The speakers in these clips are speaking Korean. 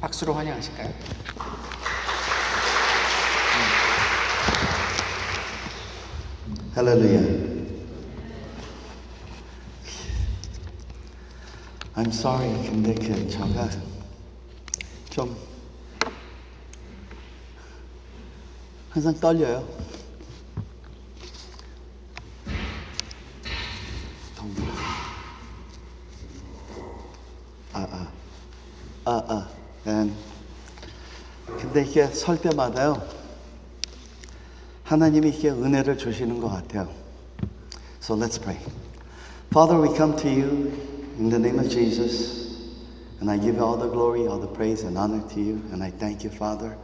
박수로 환영하실까요? Hallelujah. I'm sorry. 근데 그 저가 좀 항상 떨려요. 근데 이게 설 때마다요. 하나님이 이렇게 은혜를 주시는 것 같아요. So let's pray. Father, we come to you in the name of Jesus. And I give all the glory, all the praise and honor to you. And I thank you, Father,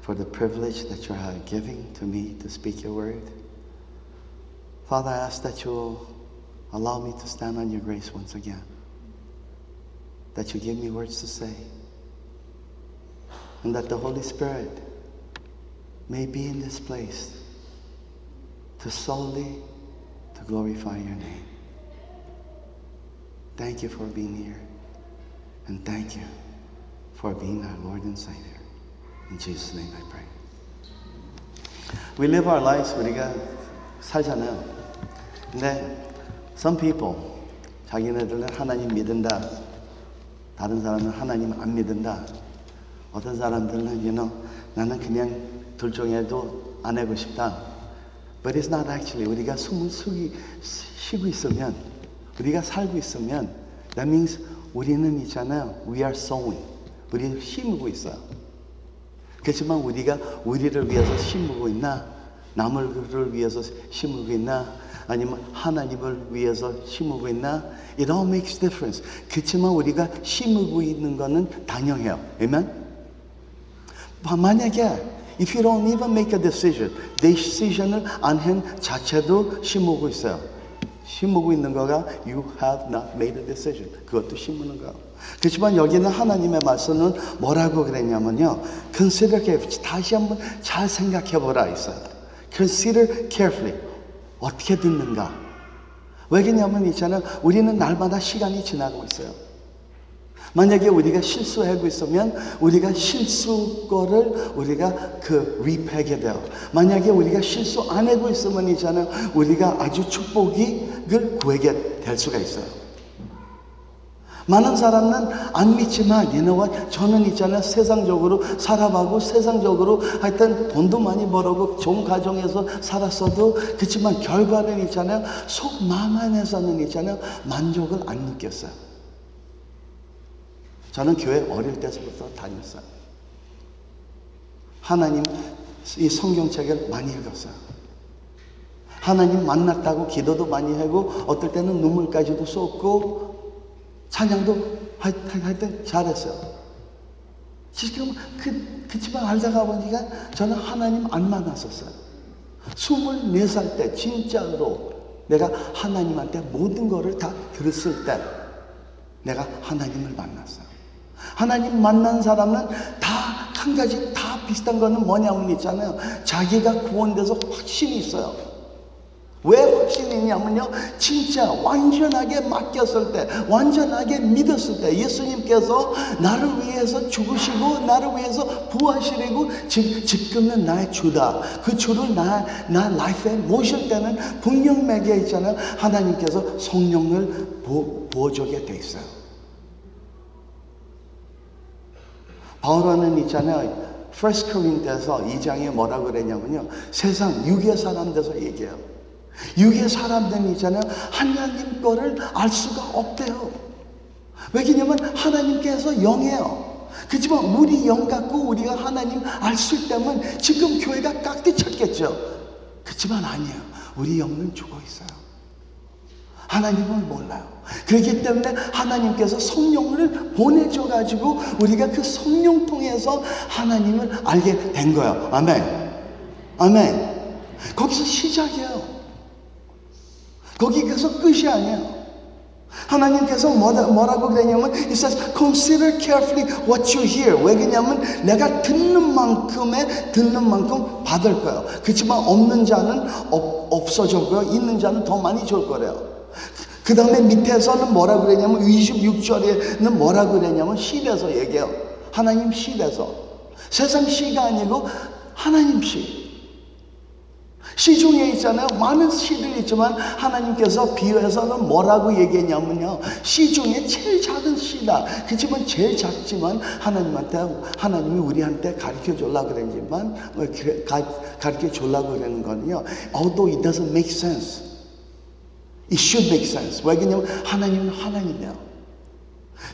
for the privilege that you're giving to me to speak your word. Father, I ask that you allow me to stand on your grace once again. That you give me words to say. And that the Holy Spirit may be in this place to solely to glorify your name. Thank you for being here. And thank you for being our Lord and Savior. In Jesus' name I pray. We live our lives 우리가 살잖아요. 근데 some people 자기네들은 하나님 믿는다. 다른 사람은 하나님 안 믿는다. 어떤 사람들은 you know, 나는 그냥 둘 중에도 안 하고 싶다. But it's not actually. 우리가 숨을 쉬기, 쉬고 있으면, 우리가 살고 있으면, that means 우리는 있잖아요. We are sowing. 우리 심고 있어요. 그렇지만 우리가 우리를 위해서 심고 있나? 남을 위해서 심고 있나? 아니면 하나님을 위해서 심고 있나? It all makes difference. 그렇지만 우리가 심고 있는 거는 당연해요. Amen? 만약에 if you don't even make a decision, decision을 안한 자체도 심고 있어요. 심고 있는 거가 you have not made a decision. 그것도 심는 거. 그렇지만 여기는 하나님의 말씀은 뭐라고 그랬냐면요. consider carefully. 다시 한번 잘 생각해 보라 있어요. consider carefully. 어떻게 듣는가? 왜 그러냐면 있잖아요. 우리는 날마다 시간이 지나고 있어요. 만약에 우리가 실수하고 있으면 우리가 실수 거를 우리가 그 리패하게 돼요. 만약에 우리가 실수 안 하고 있으면 있잖아요. 우리가 아주 축복을 구하게 될 수가 있어요. 많은 사람은 안 믿지만 you know what? 저는 있잖아요 세상적으로 살아가고 세상적으로 하여튼 돈도 많이 벌고 좋은 가정에서 살았어도 그렇지만 결과는 있잖아요 속 마음 안에서는 있잖아요 만족을 안 느꼈어요 저는 교회 어릴 때부터 다녔어요 하나님 이 성경책을 많이 읽었어요 하나님 만났다고 기도도 많이 하고 어떨 때는 눈물까지도 쏟고 찬양도 하여튼 잘했어요. 지금 그, 그치만 알다가 보니까 저는 하나님 안 만났었어요. 24살 때 진짜로 내가 하나님한테 모든 거를 다 들었을 때 내가 하나님을 만났어요. 하나님 만난 사람은 다 한 가지 다 비슷한 거는 뭐냐면 있잖아요. 자기가 구원돼서 확신이 있어요. 왜 확신이 있냐면요. 진짜 완전하게 맡겼을 때, 완전하게 믿었을 때, 예수님께서 나를 위해서 죽으시고, 나를 위해서 부하시리고, 지금은 나의 주다. 그 주를 나, 나 라이프에 모실 때는 분명하게 있잖아요. 하나님께서 성령을 부, 부어주게 돼 있어요. 바울은 있잖아요. 1 코린토에서 2장에 뭐라고 그랬냐면요. 세상 육의 사람 돼서 얘기해요. 육의 사람들이 있잖아요. 하나님 거를 알 수가 없대요. 왜냐면 하나님께서 영이에요. 그렇지만 우리 영 갖고 우리가 하나님 알 수 있다면 지금 교회가 깍지 쳤겠죠. 그렇지만 아니에요. 우리 영은 죽어 있어요. 하나님을 몰라요. 그렇기 때문에 하나님께서 성령을 보내줘 가지고 우리가 그 성령 통해서 하나님을 알게 된 거예요. 아멘. 아멘. 거기서 시작이에요. 거기에서 끝이 아니에요. 하나님께서 뭐라, 뭐라고 그랬냐면 It says consider carefully what you hear 왜 그러냐면 내가 듣는 만큼의 듣는 만큼 받을 거예요 그렇지만 없는 자는 없, 없어졌고요 있는 자는 더 많이 줄 거래요 그 다음에 밑에서는 뭐라 그랬냐면 26절에는 뭐라 그랬냐면 10에서 얘기해요 하나님 시대에서. 세상 시가 아니고 하나님 시. 시 중에 있잖아요. 많은 시들이 있지만 하나님께서 비유해서는 뭐라고 얘기했냐면요. 시 중에 제일 작은 시다. 그지만 제일 작지만 하나님한테 하나님이 우리한테 가르쳐 주려고 그랬지만 가, 가르쳐 주려고 그러는 거는요. Although it doesn't make sense. It should make sense. 왜냐면 하나님은 하나님이에요.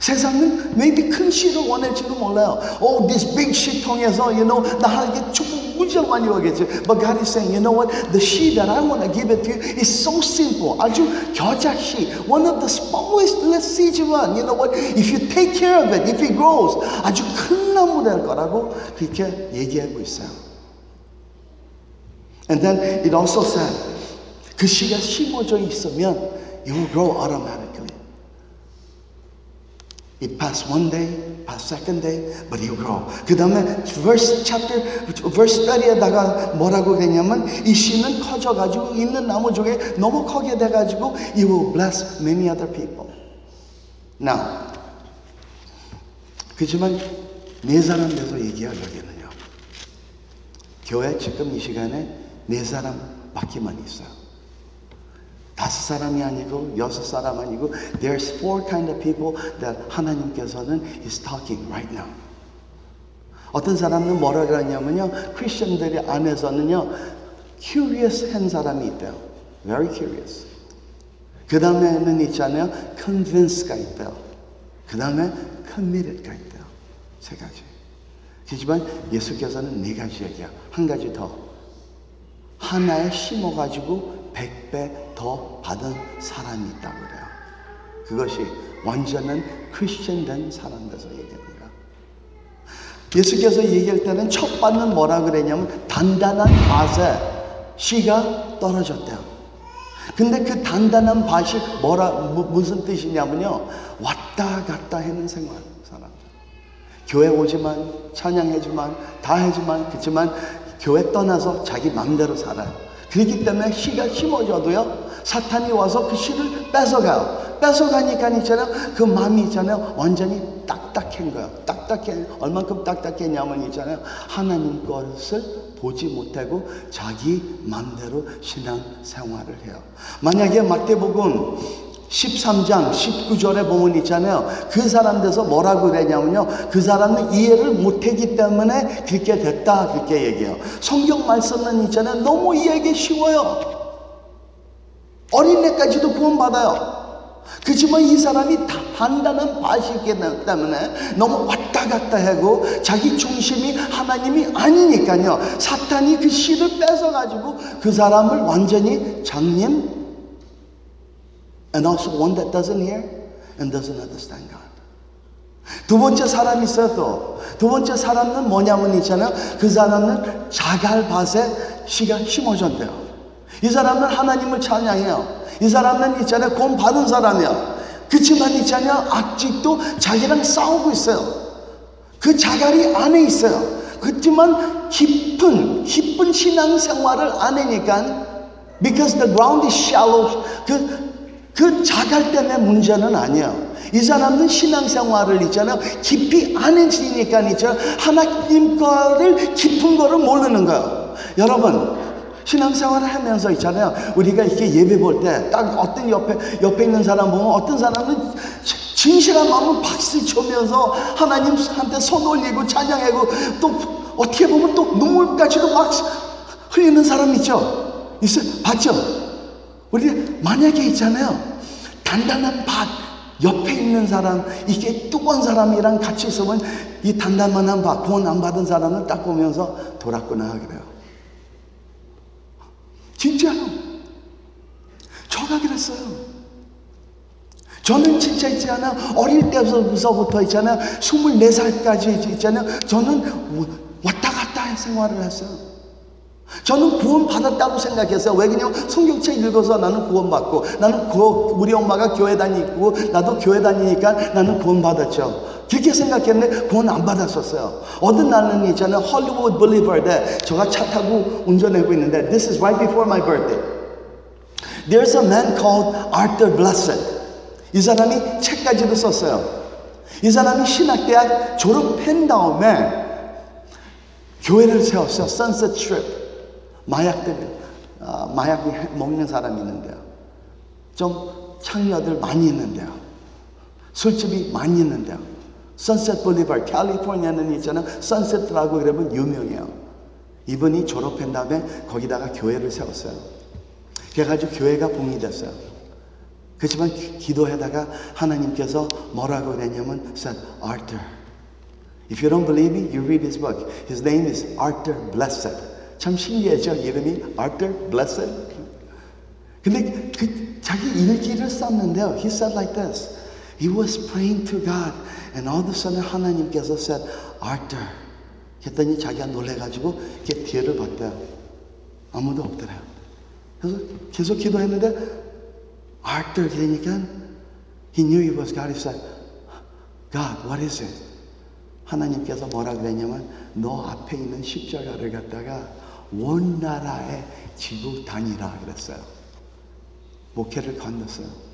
세상은 maybe 큰 시를 원할지도 몰라요. Oh, this big 시 통해서, you know, 나에게 축복 무지하게 많이 오겠지. But God is saying, you know what? The she that I want to give it to you is so simple. 아주 겨자 시. One of the smallest little seed지만, you know what? If you take care of it, if it grows, 아주 큰 나무 될 거라고 그렇게 얘기하고 있어요. And then it also said, 그 씨가 심어져 있으면 you will grow automatically. It passed one day, passed second day, but you grow. 그 다음에 verse chapter, verse 30에다가 뭐라고 그랬냐면 이 씨는 커져가지고 있는 나무 중에 너무 크게 돼가지고 you will bless many other people. Now, 그지만 네 사람 돼서 얘기하려기는요. 교회 지금 이 시간에 네 사람밖에만 있어요. 다섯 사람이 아니고 여섯 사람 아니고 there's four kind of people that 하나님께서는 is talking right now. 어떤 사람은 뭐라 그러냐면요. 크리스천들이 안에서는요. curious 한 사람이 있대요. very curious. 그 다음에는 있잖아요. convince가 있대요. 그 다음에 committed가 있대요. 세 가지. 하지만 예수께서는 네 가지 얘기야. 한 가지 더. 하나에 심어가지고 백배 더 받은 사람이 있다고 그래요. 그것이 완전한 크리스천 된 사람 돼서 얘기합니다. 예수께서 얘기할 때는 첫 반은 뭐라 그랬냐면 단단한 밭에 씨가 떨어졌대요. 근데 그 단단한 밭이 뭐라 무, 무슨 뜻이냐면요. 왔다 갔다 하는 생활 사람. 교회 오지만 찬양해지만 다 해지만 그렇지만 교회 떠나서 자기 마음대로 살아요. 그렇기 때문에 씨가 심어져도요 사탄이 와서 그 씨를 뺏어가요. 뺏어가니까 있잖아요 그 마음이 있잖아요 완전히 딱딱한 거예요. 딱딱해 얼만큼 딱딱했냐면 있잖아요 하나님 것을 보지 못하고 자기 마음대로 신앙 생활을 해요. 만약에 마태복음 13장 19절에 보면 있잖아요. 그 사람 돼서 뭐라고 그러냐면요. 그 사람은 이해를 못했기 때문에 그렇게 됐다. 그렇게 얘기해요. 성경 말씀은 있잖아요. 너무 이해하기 쉬워요. 어린애까지도 구원받아요. 그렇지만 이 사람이 단단한 바시기 때문에 너무 왔다 갔다 하고 자기 중심이 하나님이 아니니까요. 사탄이 그 씨를 뺏어가지고 그 사람을 완전히 장님 and also one that doesn't hear and doesn't understand God. 두 번째 사람이 있어요 또. 두 번째 사람은 뭐냐면 있잖아요. 그 사람은 자갈밭에 씨가 심어졌대요. 이 사람은 하나님을 찬양해요. 이 사람은 있잖아요. 돈 받은 사람이야. 그치만 있잖아요. 아직도 자기랑 싸우고 있어요. 그 자갈이 안에 있어요. 그렇지만 깊은, 깊은 신앙 생활을 안 하니까 because the ground is shallow. 그, 그 자갈 때문에 문제는 아니에요. 이 사람은 신앙생활을 있잖아요. 깊이 안 해지니까 있잖아요. 하나님 거를 깊은 거를 모르는 거예요. 여러분, 신앙생활을 하면서 있잖아요. 우리가 이렇게 예배 볼 때 딱 어떤 옆에 옆에 있는 사람 보면 어떤 사람은 진실한 마음으로 박수 치면서 하나님한테 손 올리고 찬양하고 또 어떻게 보면 또 눈물까지도 막 흘리는 사람 있죠. 있어요. 봤죠? 우리 만약에 있잖아요. 단단한 밭 옆에 있는 사람 이게 뚜건 사람이랑 같이 있으면 이 단단한 밭 구원 안 받은 사람을 딱 보면서 돌았구나 그래요. 진짜요. 저가 그랬어요. 저는 진짜 있잖아. 어릴 때부터 있잖아. 24살까지 있잖아. 저는 왔다 갔다 생활을 했어요. 저는 구원 받았다고 생각했어요. 왜냐면 성경책 읽어서 나는 구원 받고 나는 그 우리 엄마가 교회 다니고 나도 교회 다니니까 나는 구원 받았죠. 그렇게 생각했는데 구원 안 받았었어요. 어떤 날은 있잖아요. 헐리우드 블리버데 제가 차 타고 운전하고 있는데 This is right before my birthday. There's a man called Arthur Blessed. 이 사람이 책까지도 썼어요. 이 사람이 신학대학 졸업한 다음에 교회를 세웠어요. 선셋 스트립. 마약들, 아, 마약 먹는 사람이 있는데요. 좀 창녀들 많이 있는데요. 술집이 많이 있는데요. 선셋 볼리발, 캘리포니아는 있잖아요. 선셋라고 그러면 유명해요. 이분이 졸업한 다음에 거기다가 교회를 세웠어요. 그래가지고 교회가 붕이 됐어요. 그렇지만 기- 기도하다가 하나님께서 뭐라고 그랬냐면 said Arthur. If you don't believe me, you read his book. His name is Arthur Blessed. 참 신기하죠? 이름이 Arthur Blessed. 근데 그 자기 일기를 썼는데요. He said like this. He was praying to God and all of a sudden 하나님께서 said Arthur. 했더니 자기가 놀래가지고 이렇게 뒤를 봤대요. 아무도 없더래요. 그래서 계속 기도했는데 Arthur 그러니까 he knew it was God. He said, God, what is it? 하나님께서 뭐라 그랬냐면 너 앞에 있는 십자가를 갖다가 원 나라에 지고 다니라 그랬어요. 목회를 건넜어요.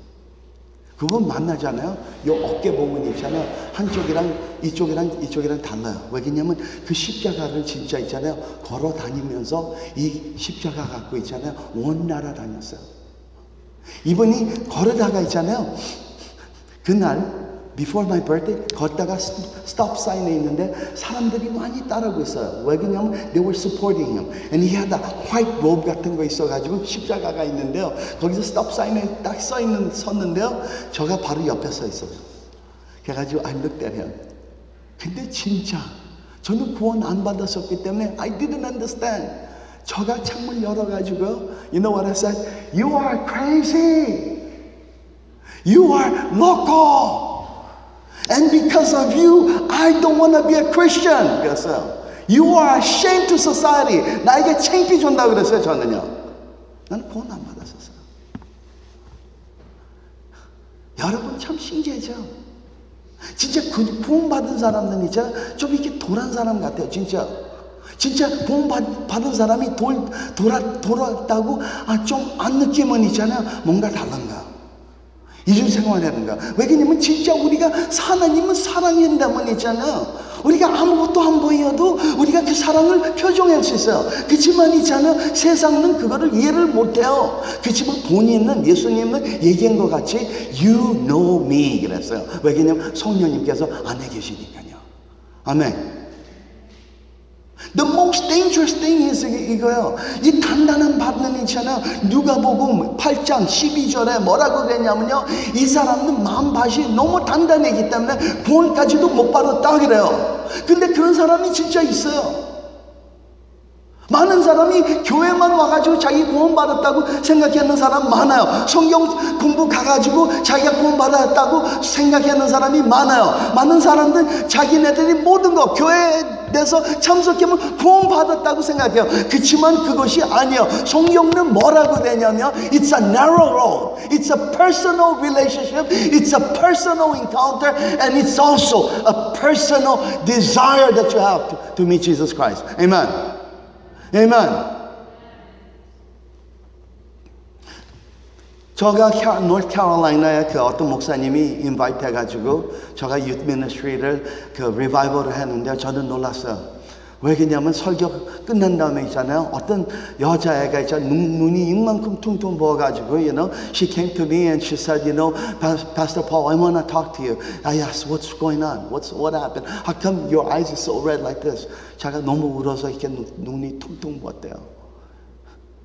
그분 만나잖아요. 요 어깨 보면 있잖아요. 한쪽이랑 이쪽이랑 이쪽이랑 달라요. 왜냐면 그 십자가를 진짜 있잖아요. 걸어 다니면서 이 십자가 갖고 있잖아요. 원 나라 다녔어요. 이분이 걸어다가 있잖아요. 그날 before my birthday 걷다가 stop sign에 있는데 사람들이 많이 따르고 있어요. 왜 그러냐면 they were supporting him. And he had a white robe 같은 거 있어가지고 십자가가 있는데요. 거기서 stop sign에 딱 써 있는 섰는데요. 저가 바로 옆에 서 있어요. 그래가지고 I looked at him. 근데 진짜 저는 구원 안 받았었기 때문에 I didn't understand. 저가 창문 열어가지고 you know what I said? You are crazy. You are loco. And because of you, I don't want to be a Christian. 그랬어요. You are a shame to society. 나에게 창피 준다 그랬어요, 저는요. 나는 구원 안 받았었어요. 여러분 참 신기하죠? 진짜 그 구원 받은 사람들 있잖아. 좀 이렇게 도란 사람 같아요, 진짜. 진짜 구원 받, 받은 사람이 돌, 돌아, 돌았다고 아, 좀 안 느끼면 있잖아요. 뭔가 다른가. 이중 생활하는가? 왜 그러냐면 진짜 우리가 하나님은 사랑한다면 있잖아요. 우리가 아무것도 안 보여도 우리가 그 사랑을 표정할 수 있어요. 그렇지만 있잖아요. 세상은 그거를 이해를 못해요. 그렇지만 본인은 예수님은 얘기한 것 같이 You know me 그랬어요. 왜 그러냐면 성령님께서 안에 계시니까요. 아멘. The most dangerous thing is 이거요. 이 단단한 받는 있잖아요. 누가 보고 8장 12절에 뭐라고 그랬냐면요. 이 사람은 마음밭이 너무 단단하기 때문에 구원까지도 못 받았다 그래요. 근데 그런 사람이 진짜 있어요. 많은 사람이 교회만 와가지고 자기 구원 받았다고 생각하는 사람 많아요. 성경 공부 가가지고 자기가 구원 받았다고 생각하는 사람이 많아요. 많은 사람들 자기네들이 모든 거 교회 에 대해서 참석하면 구원 받았다고 생각해요. 그렇지만 그것이 아니에요. 성경은 뭐라고 되냐면 It's a narrow road. It's a personal relationship. It's a personal encounter. And it's also a personal desire that you have to, to meet Jesus Christ. Amen. Amen. 저가 캐- 노스 캐롤라이나에 그 어떤 목사님이 invite 해가지고 저가 youth ministry를 그 리바이벌을 했는데 저는 놀랐어요. 왜 그러냐면 설교 끝난 다음에 있잖아요. 어떤 여자애가 있잖아요. 눈, 눈이 이만큼 퉁퉁 부어가지고, you know, she came to me and she said, you know, "Pa- Pastor Paul, I want to talk to you. I asked, what's going on? What's, what happened? How come your eyes are so red like this? 자기가 너무 울어서 이렇게 눈, 눈이 퉁퉁 부었대요.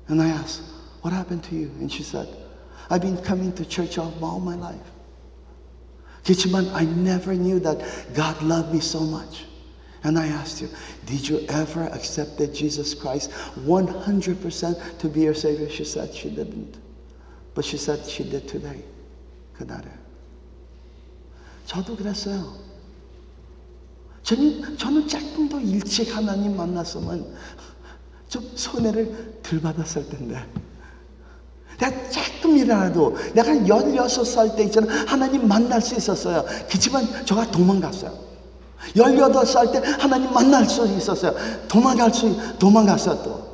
And I asked, what happened to you? And she said, I've been coming to church all, all my life. 그렇지만 I never knew that God loved me so much. And I asked you, did you ever accept that Jesus Christ 100% to be your Savior? She said she didn't. But she said she did today. 그날에. 저도 그랬어요. 저는, 저는 조금 더 일찍 하나님 만났으면 좀 손해를 덜 받았을 텐데. 내가 조금이라도 내가 16살 때 있잖아 하나님 만날 수 있었어요. 그렇지만 저가 도망갔어요. 18살 때 하나님 만날 수 있었어요. 도망갈 수, 도망갔어요 또.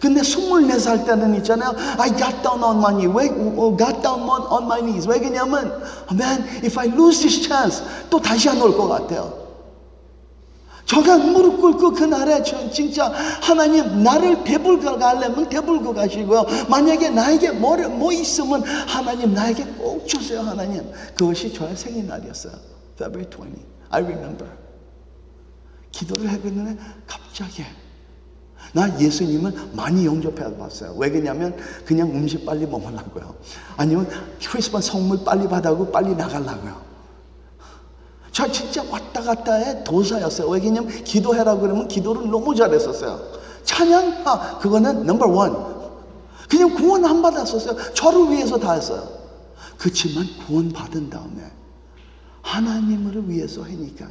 근데 24살 때는 있잖아요. I got down on my knee. 왜, 어, got down on, my knees. 왜 그러냐면, man, if I lose this chance, 또 다시 안 올 것 같아요. 저가 무릎 꿇고 그날에 저 진짜 하나님 나를 배불고 가려면 배불고 가시고요. 만약에 나에게 뭐, 뭐 있으면 하나님 나에게 꼭 주세요 하나님. 그것이 저의 생일날이었어요. February 20. I remember. 기도를 하고 있는데 갑자기 나 예수님을 많이 영접해 봤어요. 왜 그러냐면 그냥 음식 빨리 먹으려고요. 아니면 크리스마스 선물 빨리 받아고 빨리 나가려고요. 저 진짜 왔다 갔다의 도사였어요. 왜 그러냐면 기도해라 그러면 기도를 너무 잘했었어요. 찬양? 아, 그거는 넘버 원. 그냥 구원 안 받았었어요. 저를 위해서 다 했어요. 그렇지만 구원 받은 다음에 하나님을 위해서 하니까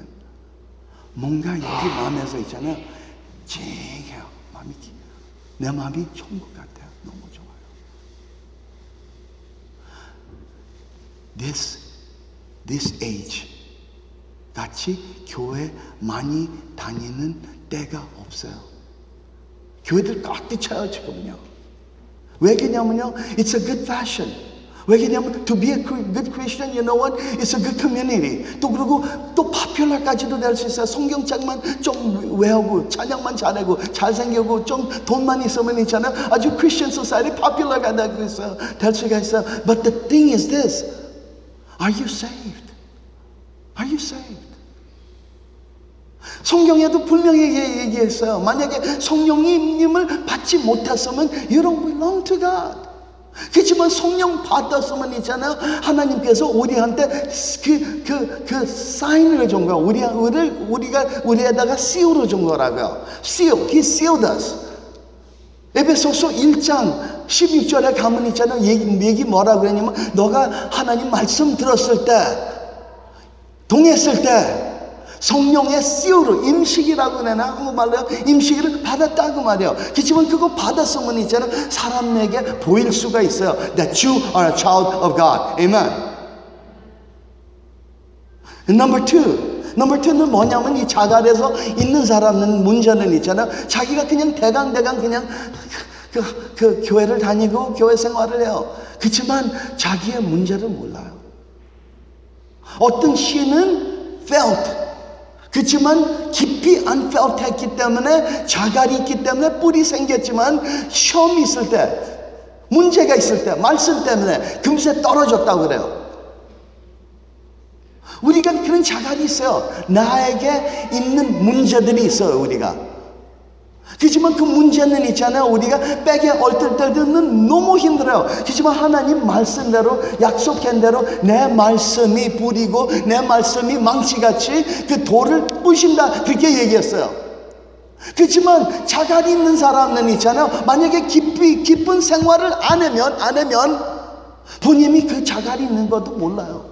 뭔가 여기 마음에서 있잖아요. 찡해요. 마음이 내 마음이 천국 같아요. 너무 좋아요. This this age 같이 교회 많이 다니는 때가 없어요. 교회들 꽉 차요 지금요. 왜 그러냐면요, it's a good fashion. 왜 그러냐면 to be a good Christian, you know what? It's a good community. 또 그리고 또 파퓰러까지도 될 수 있어요. 성경책만 좀 외우고 찬양만 잘하고 잘생기고 좀 돈만 있으면 있잖아요. 아주 Christian society 파퓰러가 되고 있어요. 될 수가 있어요. But the thing is this: Are you saved? Are you saved? 성경에도 분명히 얘기했어요. 만약에 성령님을 받지 못했으면 you don't belong to God. 그렇지만 성령 받았으면 있잖아요. 하나님께서 우리한테 그, 그, 그 사인을 준 거야. 우리, 우리를, 우리가, 우리에다가 씨울을 준 거라고요. seal. He sealed us. 에베소서 1장 12절에 가면 있잖아요. 얘기, 얘기 뭐라 그러냐면, 너가 하나님 말씀 들었을 때, 동했을 때, 성령의 씨오르 임식이라고 그러나 한국말로 임식을 받았다고 말이에요. 그렇지만 그거 받았으면 있잖아요. 사람 에게 보일 수가 있어요. That you are a child of God. Amen. Number two. 넘버 투는 뭐냐면 이 자갈에서 있는 사람은 문제는 있잖아요. 자기가 그냥 대강대강 그냥 그, 그, 그 교회를 다니고 교회 생활을 해요. 그렇지만 자기의 문제를 몰라요. 어떤 시는 felt 그렇지만 깊이 안 felt 했기 때문에 자갈이 있기 때문에 뿔이 생겼지만 시험이 있을 때 문제가 있을 때 말씀 때문에 금세 떨어졌다고 그래요. 우리가 그런 자갈이 있어요. 나에게 있는 문제들이 있어요, 우리가. 그렇지만 그 문제는 있잖아요. 우리가 백에 얼떨떨 때는 너무 힘들어요. 그렇지만 하나님 말씀대로 약속한 대로 내 말씀이 뿌리고 내 말씀이 망치같이 그 돌을 부신다. 그렇게 얘기했어요. 그렇지만 자갈이 있는 사람은 있잖아요. 만약에 깊이 깊은 생활을 안 하면 안 하면 본인이 그 자갈이 있는 것도 몰라요.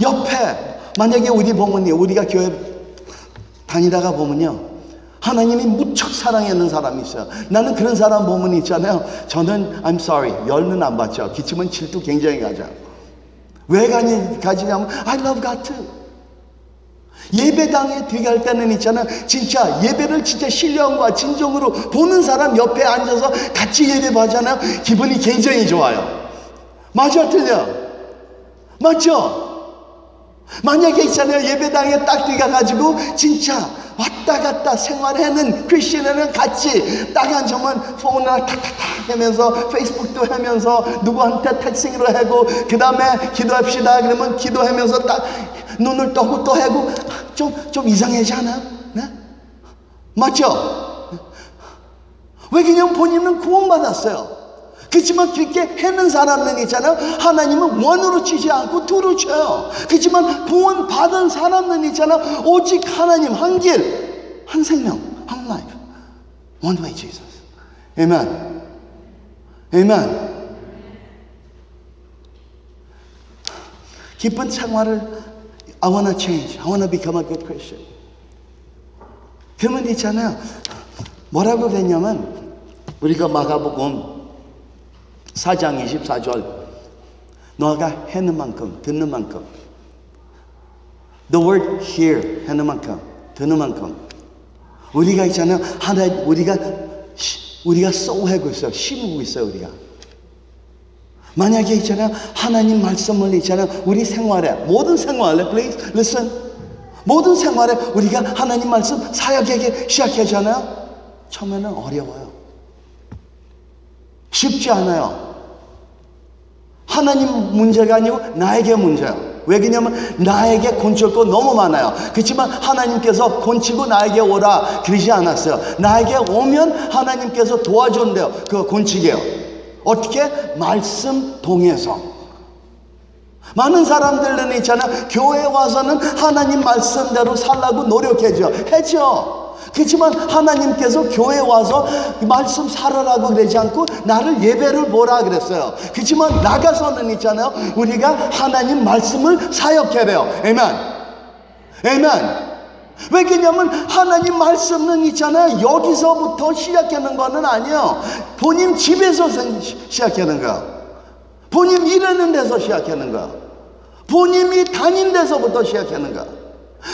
옆에 만약에 우리 부모님 우리가 교회 다니다가 보면요. 하나님이 무척 사랑하는 사람이 있어요. 나는 그런 사람 보면 있잖아요. 저는 I'm sorry 열는 안 받죠. 기침은 질투 굉장히 가죠. 왜 가니 가지냐면 I love God. 예배당에 들어갈 때는 있잖아. 진짜 예배를 진짜 신령과 진정으로 보는 사람 옆에 앉아서 같이 예배 하잖아요. 기분이 굉장히 좋아요. 맞아 틀려? 맞죠? 만약에 있잖아요. 예배당에 딱 들어가가지고 진짜 왔다 갔다 생활하는 크리스천은 같이 딱 앉으면 폰을 탁탁탁 하면서 페이스북도 하면서 누구한테 texting으로 하고 그 다음에 기도합시다 그러면 기도하면서 딱 눈을 떠고 또 하고 좀, 좀 이상하지 않아요? 네? 맞죠? 왜 그냥 본인은 구원받았어요. 그렇지만 그렇게 해는 사람은 있잖아요. 하나님은 원으로 치지 않고 두로 쳐요. 그렇지만 구원 받은 사람은 있잖아요. 오직 하나님 한 길, 한 생명, 한 life. One way Jesus. Amen. Amen. 기쁜 생활을 I wanna change. I wanna become a good Christian. 그러면 있잖아요. 뭐라고 그랬냐면 우리가 마가복음 4장 24절 너가 해는 만큼 듣는 만큼 The word hear 하는 만큼 듣는 만큼 우리가 있잖아요 하나 우리가 우리가 쏘해고 있어요. 심고 있어요, 우리가. 만약에 있잖아요. 하나님 말씀을 있잖아요. 우리 생활에, 모든 생활에, please, listen. 모든 생활에 우리가 하나님 말씀 사역에게 시작하잖아요. 처음에는 어려워요. 쉽지 않아요. 하나님 문제가 아니고 나에게 문제예요. 왜 그러냐면 나에게 건칠 거 너무 많아요. 그렇지만 하나님께서 건치고 나에게 오라 그러지 않았어요. 나에게 오면 하나님께서 도와준대요. 그거 건치게요. 어떻게? 말씀 통해서. 많은 사람들은 있잖아. 교회에 와서는 하나님 말씀대로 살라고 노력해죠. 해죠. 그렇지만 하나님께서 교회에 와서 말씀 살아라고 그러지 않고 나를 예배를 보라 그랬어요. 그렇지만 나가서는 있잖아요. 우리가 하나님 말씀을 사역해야 돼요. 에멘. 에멘. 왜 그러냐면 하나님 말씀은 있잖아요. 여기서부터 시작하는 거는 아니에요. 본인 집에서 시작하는 거야. 본인 일하는 데서 시작하는 거야. 본인이 다닌 데서부터 시작하는 거야.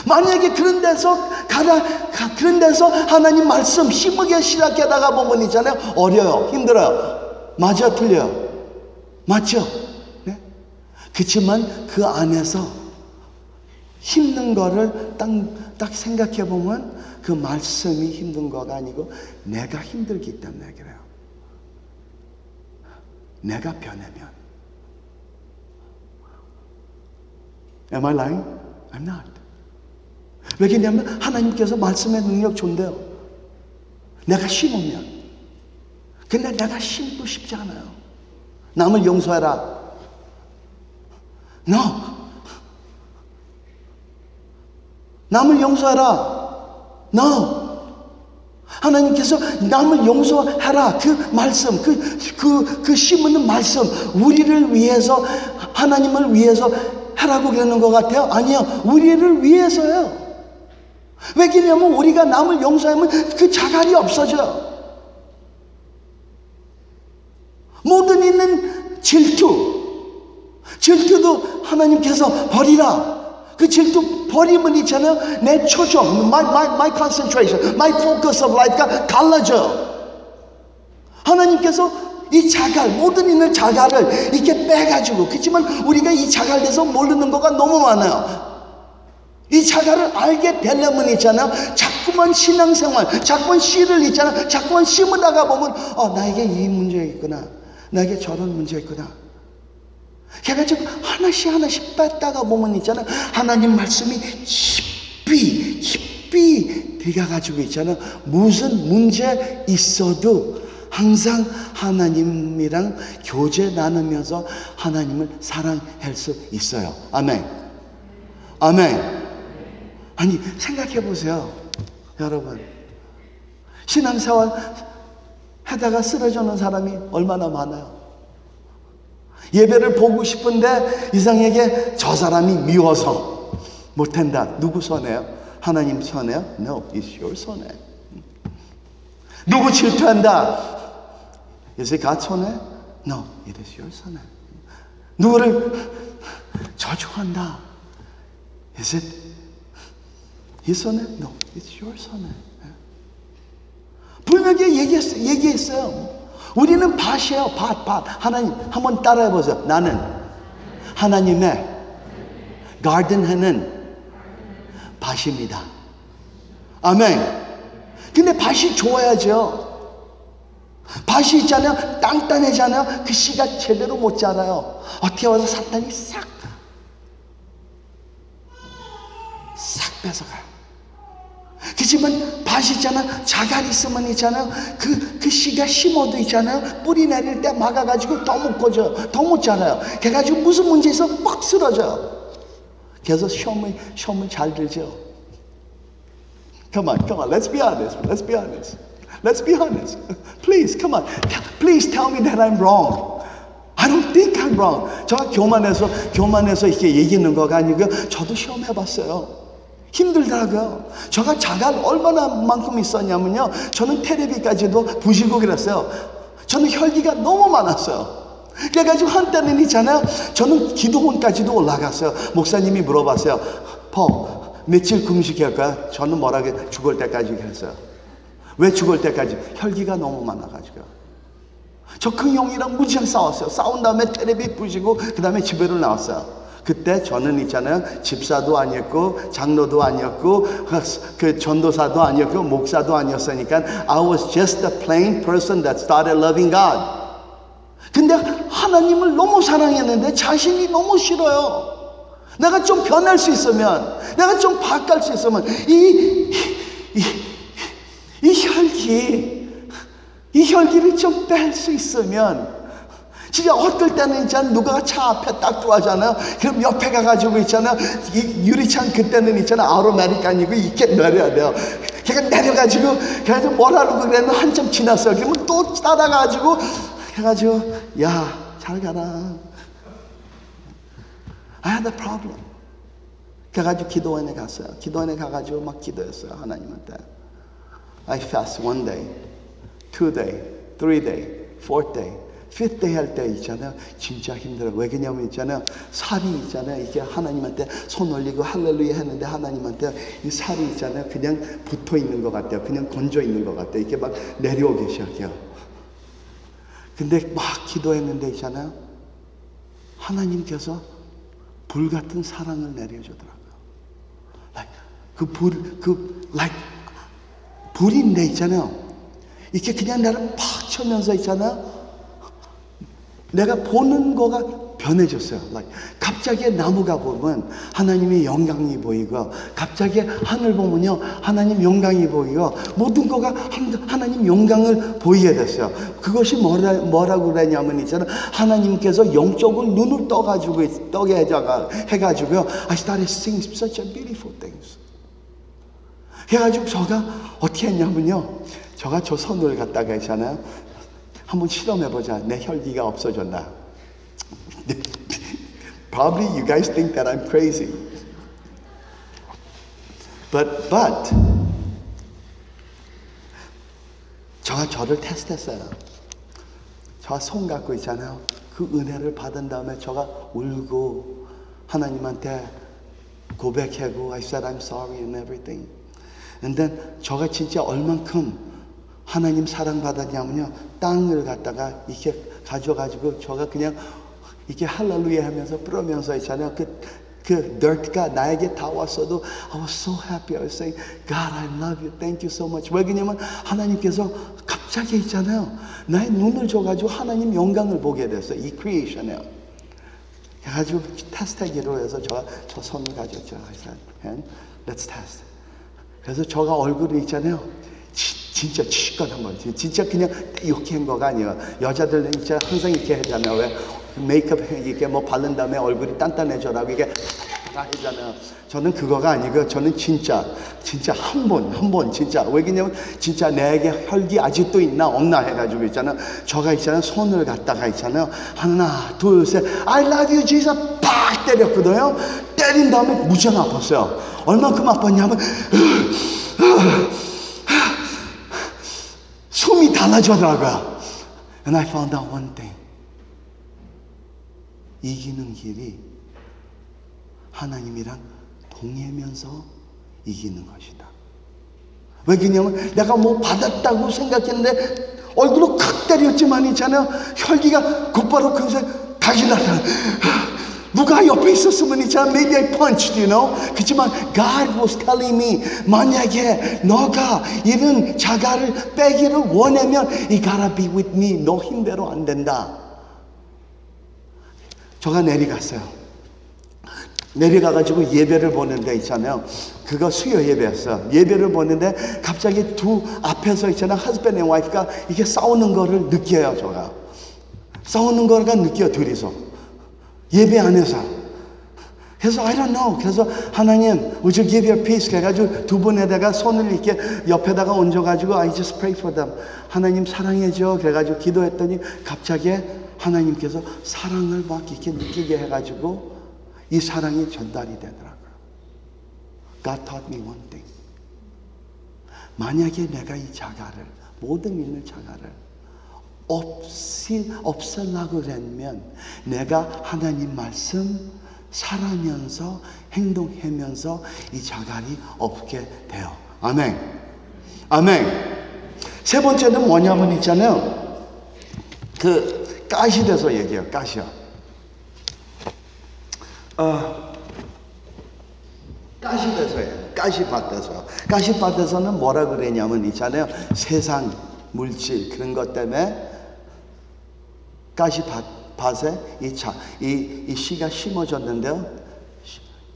만약에 그런 데서 가라 가, 그런 데서 하나님 말씀 심하게 시작하다가 보면 있잖아요. 어려요. 힘들어요. 맞아 틀려요? 맞죠? 네? 그렇지만 그 안에서 힘든 거를 딱, 딱 생각해 보면 그 말씀이 힘든 거가 아니고 내가 힘들기 때문에 그래요. 내가 변하면. Am I lying? I'm not. 왜냐면 하나님께서 말씀의 능력 존대요. 내가 심으면. 근데 내가 심도 쉽지 않아요. 남을 용서해라. No. 남을 용서해라. No. 하나님께서 남을 용서해라. 그 말씀, 그, 그, 그 심는 말씀, 우리를 위해서, 하나님을 위해서 하라고 그러는 것 같아요? 아니요. 우리를 위해서요. 왜 그러냐면 우리가 남을 용서하면 그 자갈이 없어져. 모든 있는 질투. 질투도 하나님께서 버리라. 그 질투 버리면 있잖아요. 내 초점, my, my, my concentration, my focus of life가 갈라져. 하나님께서 이 자갈, 모든 있는 자갈을 이렇게 빼가지고, 그렇지만 우리가 이 자갈에서 모르는 거가 너무 많아요. 이 자갈을 알게 되려면 있잖아요. 자꾸만 신앙생활, 자꾸만 씨를 있잖아. 자꾸만 심으다가 보면, 어, 나에게 이 문제가 있구나. 나에게 저런 문제가 있구나. 해가지고 하나씩 하나씩 뺐다가 보면 있잖아. 하나님 말씀이 깊이, 깊이 들어가가지고 있잖아. 무슨 문제 있어도 항상 하나님이랑 교제 나누면서 하나님을 사랑할 수 있어요. 아멘. 아멘. 아니, 생각해 보세요. 여러분. 신앙생활 하다가 쓰러지는 사람이 얼마나 많아요. 예배를 보고 싶은데 이상에게 저 사람이 미워서 못한다. 누구 손해요? 하나님 손해요? No, it's your 손해. 누구 질투한다? Is it God's 손해? No, it is your 손해. 누구를 저주한다? Is it his 손해? No, it's your 손해. 분명히 얘기했어요. 얘기했어요. 우리는 밭이에요. 밭, 밭. 하나님, 한번 따라해 보세요. 나는 하나님의 가든 하는 밭입니다. 아멘. 근데 밭이 좋아야죠. 밭이 있잖아요. 땅단해잖아요. 그 씨가 제대로 못 자라요. 어떻게 와서 사탄이 싹, 싹 뺏어가요. 그렇지만 밭이 있잖아 자갈 있으면 있잖아요 그, 그 씨가 심어도 있잖아요 뿌리 내릴 때 막아가지고 더못 커져 더못 자라요. 그래가지고 무슨 문제 있어 막 쓰러져요 그래서 시험을 시험을 잘 들죠. Come on, come on, let's be honest, let's be honest Let's be honest. Please, come on Please tell me that I'm wrong. I don't think I'm wrong. 제가 교만해서 교만해서 이렇게 얘기하는 거가 아니고 저도 시험해봤어요 힘들더라고요. 제가 자갈 얼마나 만큼 있었냐면요. 저는 테레비까지도 부시고 그랬어요. 저는 혈기가 너무 많았어요. 그래가지고 한때는 있잖아요. 저는 기도원까지도 올라갔어요. 목사님이 물어봤어요. 펑, 며칠 금식할 거야? 저는 뭐라고 죽을 때까지 그랬어요. 왜 죽을 때까지? 혈기가 너무 많아가지고. 저큰 형이랑 무지하게 싸웠어요. 싸운 다음에 테레비 부시고 그 다음에 집에로 나왔어요. 그때 저는 있잖아요. 집사도 아니었고 장로도 아니었고 그 전도사도 아니었고 목사도 아니었으니까 I was just a plain person that started loving God. 근데 하나님을 너무 사랑했는데 자신이 너무 싫어요. 내가 좀 변할 수 있으면, 내가 좀 바꿀 수 있으면, 이, 이, 이 혈기, 이 혈기를 좀 뺄 수 있으면, 진짜 어떨 때는 있잖아 누가 차 앞에 딱 들어가잖아요. 그럼 옆에 가가지고 있잖아 이 유리창 그때는 있잖아 아로마틱 아니고 이렇게 내려야 돼요. 걔가 내려가지고 그래서 뭐라고 그랬는 한참 지났어요. 그러면 또 따라가지고 해가지고 야 잘 가라. I had a problem. 그래가지고 기도원에 갔어요. 기도원에 가가지고 막 기도했어요. 하나님한테. I fast one day, two day, three day, fourth day. Fifth day 할때 있잖아요. 진짜 힘들어. 왜 그러냐면 있잖아요. 살이 있잖아요. 이게 하나님한테 손 올리고 할렐루야 했는데 하나님한테 이 살이 있잖아요. 그냥 붙어 있는 것 같아요. 그냥 건져 있는 것 같아요. 이렇게 막 내려오기 시작해요. 근데 막 기도했는데 있잖아요. 하나님께서 불 같은 사랑을 내려주더라고요. 그 불, 그 like 불인데 있잖아요. 이렇게 그냥 나를 팍 쳐면서 있잖아요. 내가 보는 거가 변해졌어요. Like 갑자기 나무가 보면 하나님의 영광이 보이고, 갑자기 하늘 보면요 하나님 영광이 보이고, 모든 거가 하나님 영광을 보이게 됐어요. 그것이 뭐라, 뭐라고 그러냐면 있잖아 하나님께서 영적으로 눈을 떠가지고 떠게 해가지고요. I started seeing such a beautiful things. 해가지고 저가 어떻게 했냐면요. 저가 저 손을 갖다가 있잖아요. 한번 실험해보자. 내 혈기가 없어졌나. Probably you guys think that I'm crazy. But, but, 저가 저를 테스트했어요. 저가 손 갖고 있잖아요. 그 은혜를 받은 다음에 저가 울고 하나님한테 고백하고 I said I'm sorry and everything. And then 저가 진짜 얼만큼 하나님 사랑받았냐면요. 땅을 갖다가 이렇게 가져가지고 저가 그냥 이렇게 할렐루야 하면서 부르면서 있잖아요. 그, 그 dirt가 나에게 다 왔어도 I was so happy. I was saying, God, I love you. Thank you so much. 왜 그러냐면 하나님께서 갑자기 있잖아요. 나의 눈을 줘가지고 하나님 영광을 보게 됐어요. 이 크리에이션에. 그래가지고 테스트하기로 해서 저, 저 손을 가졌죠. I said, let's test. 그래서 저가 얼굴이 있잖아요. 진짜 치껏 한번 진짜 그냥 이렇게 한 거가 아니에요. 여자들은 진짜 항상 이렇게 하잖아요. 왜 메이크업 이렇게 뭐 바른 다음에 얼굴이 단단해져라고 이게 다 하잖아요. 저는 그거가 아니고 저는 진짜 진짜 한 번 한 번 진짜 왜 그러냐면 진짜 내게 혈기 아직도 있나 없나 해가지고 있잖아요. 저가 있잖아요. 손을 갖다가 있잖아요. 하나 둘 셋 I love you Jesus 팍 때렸거든요. 때린 다음에 무지하게 아팠어요. 얼만큼 아팠냐면 숨이 달라져더라고요. And I found out one thing. 이기는 길이 하나님이랑 동해면서 이기는 것이다. 왜 그러냐면 내가 뭐 받았다고 생각했는데 얼굴로 칵 때렸지만 있잖아요. 혈기가 곧바로 그새 다시 나타나. 누가 옆에 있었으면 있잖아. Maybe I punched, you know. 그렇지만 God was telling me 만약에 너가 이런 자가를 빼기를 원하면 You gotta be with me. 너 힘대로 안 된다. 저가 내려갔어요. 내려가가지고 예배를 보는데 있잖아요. 그거 수요 예배였어. 예배를 보는데 갑자기 두 앞에서 있잖아. and wife가 이게 싸우는 거를 느껴요, 저가. 싸우는 거가 느껴, 둘이서. 예배 안에서. 그래서 I don't know. 그래서 하나님, would you give your peace? 그래가지고 두 분에다가 손을 이렇게 옆에다가 얹어가지고 I just pray for them. 하나님 사랑해줘. 그래가지고 기도했더니 갑자기 하나님께서 사랑을 막 이렇게 느끼게 해가지고 이 사랑이 전달이 되더라고요. God taught me one thing. 만약에 내가 이 자가를, 모든 믿는 자가를 없이, 없애려고 그러면 내가 하나님 말씀 살아면서 행동하면서 이 자갈이 없게 돼요. 아멘. 아멘. 세 번째는 뭐냐면 있잖아요. 그 가시 돼서 얘기해요. 가시요. 어, 가시 돼서예요. 가시밭에서. 가시밭에서는 뭐라 그랬냐면 있잖아요. 세상 물질 그런 것 때문에 가시 밭에 이 차, 이, 이 씨가 심어졌는데요.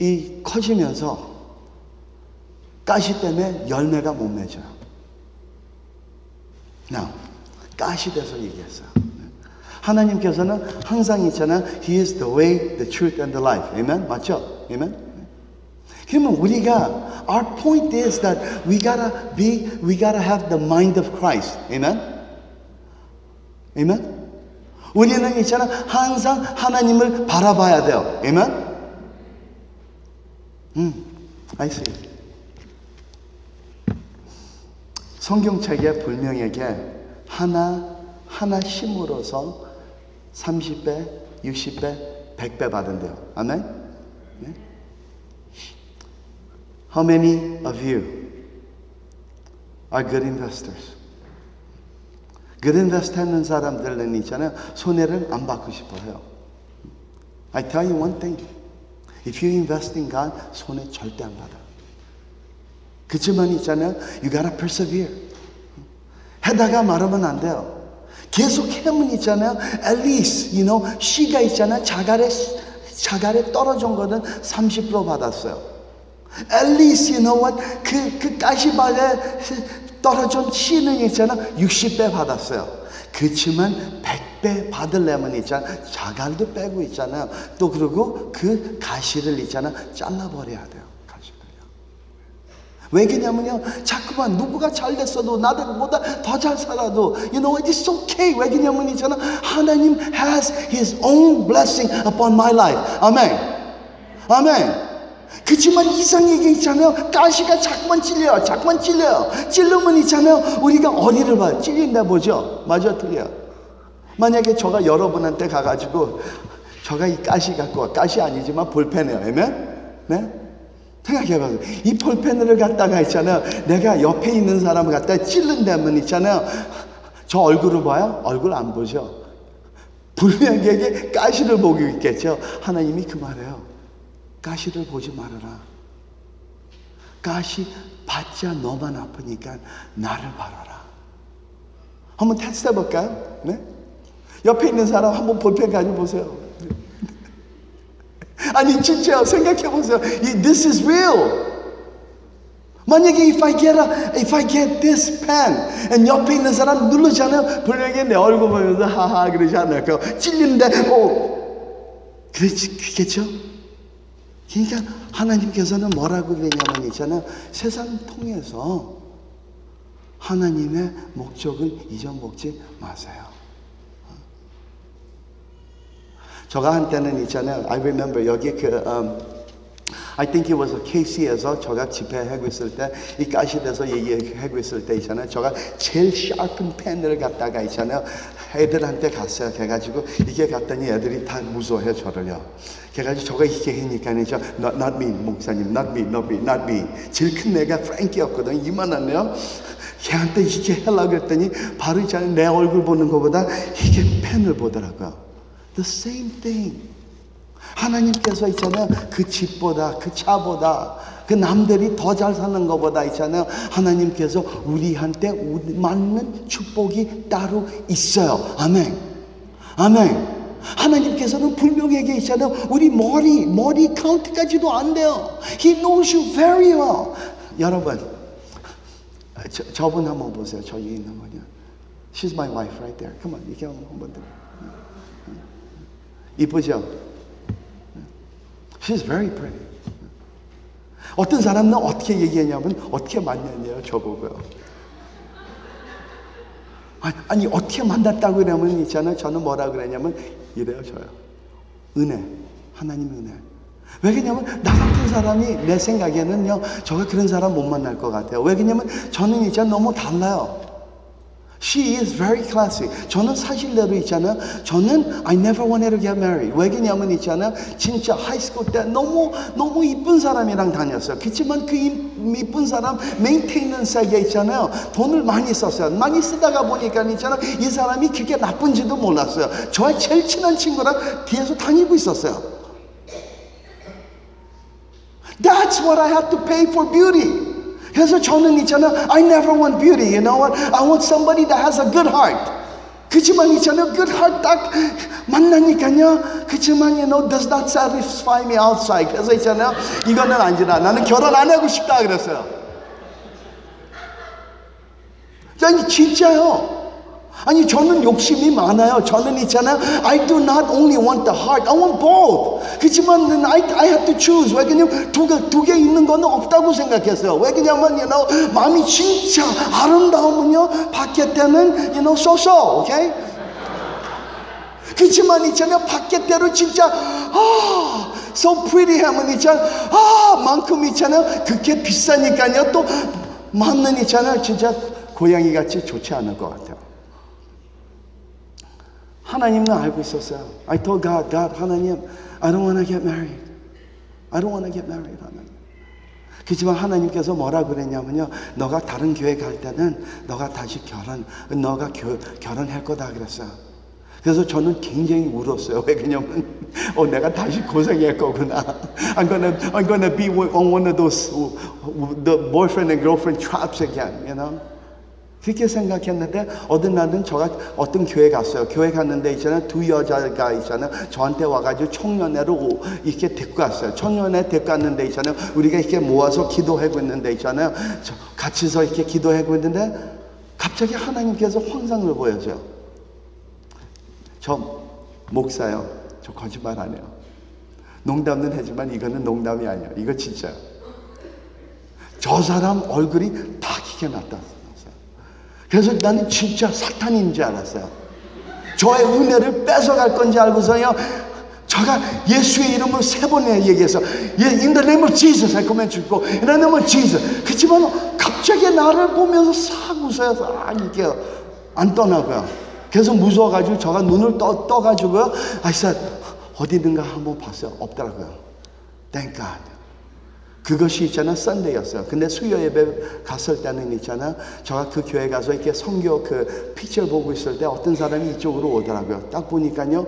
이 커지면서 가시 때문에 열매가 못 맺어요. Now, 가시 돼서 얘기했어요. 하나님께서는 항상 있잖아요. He is the way, the truth, and the life. Amen? 맞죠? Amen? 그러면 우리가 our point is that we gotta be, we gotta have the mind of Christ. Amen? Amen? 우리는 있잖아 항상 하나님을 바라봐야 돼요. Amen? 음, I see. 성경책에 불명에게 하나 하나 심으로서 30배, 60배, 100배 받은대요. 아멘? 네? How many of you are good investors? Invest 하는 사람들은 있잖아요. 손해를 안 받고 싶어 해요. I tell you one thing. If you invest in God, 손해 절대 안 받아. 그치만 있잖아요. You gotta persevere. 하다가 말하면 안 돼요. 계속 하면 있잖아요. At least, you know, 씨가 있잖아요. 자갈에, 자갈에 떨어진 거는 30% 받았어요. At least, you know what? 그, 그 가시밭에 떨어진 씨는 있잖아요. 60배 받았어요. 그렇지만 100배 받으려면 있잖아 자갈도 빼고 있잖아요. 또 그리고 그 가시를 있잖아 잘라버려야 돼요. 왜 그러냐면요. 자꾸만 누구가 잘 됐어도 나들보다 더 잘 살아도 you know it's okay. 왜 그러냐면 있잖아 하나님 has his own blessing upon my life. 아멘. 아멘. 그렇지만 이상하게 있잖아요. 가시가 자꾸만 찔려요. 자꾸만 찔려요. 찔르면 있잖아요. 우리가 어디를 봐요? 찔린다 보죠? 맞아, 틀려. 만약에 저가 여러분한테 가가지고 저가 이 가시 갖고 와. 가시 아니지만 볼펜이에요. 아멘? 네? 생각해봐요. 이 볼펜을 갖다가 있잖아요. 내가 옆에 있는 사람을 갖다가 찔른다면 있잖아요. 저 얼굴을 봐요? 얼굴 안 보죠? 불명에게 가시를 보고 있겠죠. 하나님이 그 말해요. 가시를 보지 말아라. 가시 받자 너만 아프니까 나를 바라라. 한번 테스트 해볼까요? 네? 옆에 있는 사람 한번 볼펜 가지고 보세요. 아니 진짜 생각해 보세요. This is real. 만약에 if I get a, if I get this pen, and 옆에 있는 사람 누르잖아요. 분명히 내 얼굴 보면서 하하 그러지 않을까요? 찔리는데 오, 그렇지, 그겠죠? 그러니까 하나님께서는 뭐라고 그러냐면 있잖아요. 세상 통해서 하나님의 목적을 잊어먹지 마세요. 저가 한때는 있잖아요. I remember 여기 그 um, I think it was a KC에서 저가 집회하고 있을 때 이 가시대서 얘기하고 있을 때 있잖아요. 저가 제일 샤픈 펜을 갖다가 있잖아요. 애들한테 갔어요. 그래가지고 이게 갔더니 애들이 다 무서워해 저를요. 그래가지고 저가 이렇게 하니까 이제 not, not me 목사님, not me, not me, not me. 제일 큰 애가 프랭키였거든. 이만하네요. 걔한테 이렇게 하려고 했더니 바로 있잖아요. 내 얼굴 보는 것보다 이게 펜을 보더라고요. The same thing. 하나님께서 있잖아요. 그 집보다, 그 차보다, 그 남들이 더 잘 사는 것보다 있잖아요. 하나님께서 우리한테 맞는 축복이 따로 있어요. 아멘. 아멘. 하나님께서는 불명에게 있잖아요. 우리 머리, 머리 카운트까지도 안 돼요. He knows you very well. 여러분, 저, 저분 한번 보세요. 저기 있는 분이요. She's my wife right there. Come on, 이렇게 한번 들 이쁘죠? She's very pretty. 어떤 사람은 어떻게 얘기하냐면 어떻게 만났냐요 저보고요. 아니, 아니 어떻게 만났다고 그러면 있잖아요. 저는 뭐라 그러냐면 이래요 저요. 은혜. 하나님 은혜. 왜 그러냐면 나 같은 사람이 내 생각에는요. 저가 그런 사람 못 만날 것 같아요. 왜 그러냐면 저는 이제 너무 달라요. She is very classy. 저는 사실대로 있잖아요. 저는 I never wanted to get married. 왜냐면 있잖아요. 진짜 high school 때 너무 너무 이쁜 사람이랑 다녔어요. 그렇지만 그 이- 이쁜 사람 메인테이넌스에 있잖아요. 돈을 많이 썼어요. 많이 쓰다가 보니까 있잖아요. 이 사람이 그게 나쁜지도 몰랐어요. 저의 제일 친한 친구랑 뒤에서 다니고 있었어요. That's what I had to pay for beauty. 그래서 저는 있잖아, I never want beauty. You know what? I want somebody that has a good heart. 그치만 있잖아요, good heart 딱 만나니까요. 그치만 you know does not satisfy me outside. 그래서 있잖아요, 이거는 아니라 나는 결혼 안 하고 싶다 그랬어요. 아니 진짜요. 아니 저는 욕심이 많아요. 저는 있잖아요. I do not only want the heart, I want both. 그렇지만 I, I have to choose. 왜냐면 두개 두 개 있는 거는 없다고 생각했어요. 왜냐면 you know 마음이 진짜 아름다우면요 밖에 때는 you know so-so, okay? 그렇지만 있잖아요 밖에 때로 진짜 아 so pretty 하면 있잖아요 아 만큼 있잖아요 그렇게 비싸니까요 또 마음은 있잖아요 진짜 고양이 같이 좋지 않을 것 같아요. 하나님은 알고 있었어요. I told God, God, 하나님, I don't want to get married. I don't want to get married, 하나님. 그렇지만 하나님께서 뭐라 그랬냐면요. 너가 다른 교회 갈 때는 너가 다시 결혼, 너가 교, 결혼할 거다 그랬어요. 그래서 저는 굉장히 울었어요. 왜냐면 어 내가 다시 고생할 거구나. I'm gonna I'm gonna be on one of those the boyfriend and girlfriend traps again, you know. 그렇게 생각했는데 어느 날은 저가 어떤 교회 갔어요. 교회 갔는데 있잖아요. 두 여자가 있잖아요. 저한테 와가지고 청년회로 오- 이렇게 데리고 갔어요. 청년회 데리고 갔는데 있잖아요. 우리가 이렇게 모아서 기도하고 있는데 있잖아요. 저 같이서 이렇게 기도하고 있는데 갑자기 하나님께서 환상을 보여줘요. 저 목사요. 저 거짓말 안 해요. 농담은 하지만 이거는 농담이 아니에요. 이거 진짜요. 저 사람 얼굴이 파랗게 나타났어요. 그래서 나는 진짜 사탄인 줄 알았어요. 저의 은혜를 뺏어갈 건지 알고서요. 저가 예수의 이름으로 세 번 얘기해서 예, in the name of Jesus 할 거면 죽고 in the name of Jesus 그렇지만 갑자기 나를 보면서 싹 웃어서 아 이게 안 떠나고요. 그래서 무서워가지고 저가 눈을 떠, 떠가지고요. I said 어디 있는가 한번 봤어요. 없더라고요. Thank God. 그것이 있잖아 썬데이였어요. 근데 수요 예배 갔을 때는 있잖아 제가 그 교회 가서 이렇게 성교 그 피처 보고 있을 때 어떤 사람이 이쪽으로 오더라고요. 딱 보니까요.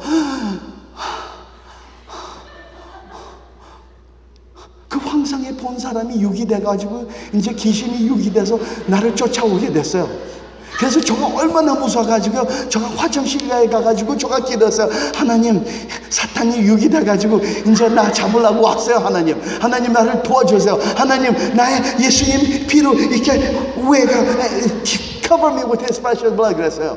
그 황상에 본 사람이 육이 돼가지고 이제 귀신이 육이 돼서 나를 쫓아오게 됐어요. 그래서 저가 얼마나 무서워가지고 저가 화장실에 가가지고 저가 기도했어요. 하나님 사탄이 육이 돼가지고 이제 나 잡으려고 왔어요. 하나님 하나님 나를 도와주세요. 하나님 나의 예수님 피로 이렇게 위에가 cover me with his precious blood 그랬어요.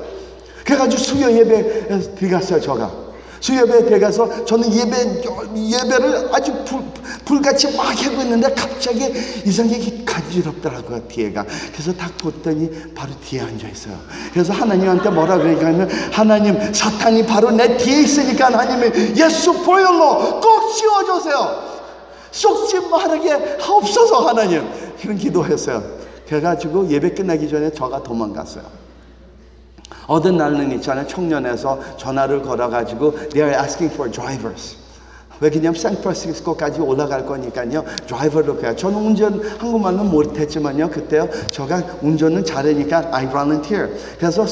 그래가지고 수요 예배 들어갔어요. 저가. 수요예배 들어가서 저는 예배 예배를 아주 불, 불같이 막 하고 있는데 갑자기 이상하게 간지럽더라고요 뒤에가. 그래서 딱 봤더니 바로 뒤에 앉아 있어요. 그래서 하나님한테 뭐라 그러니까 하면 하나님 사탄이 바로 내 뒤에 있으니까 하나님이 예수 보혈로 꼭 씌워주세요. 쏙지 말하게 하옵소서 하나님. 그런 기도했어요. 그래가지고 예배 끝나기 전에 저가 도망갔어요 어느 날은 있잖아요. 청년에서 전화를 걸어가지고 they are asking for drivers. 왜냐면 샌프란시스코까지 올라갈 거니까요. 드라이버로 가요. 저는 운전 한국말은 못했지만요. 그때요. 제가 운전은 잘하니까 I volunteer. 그래서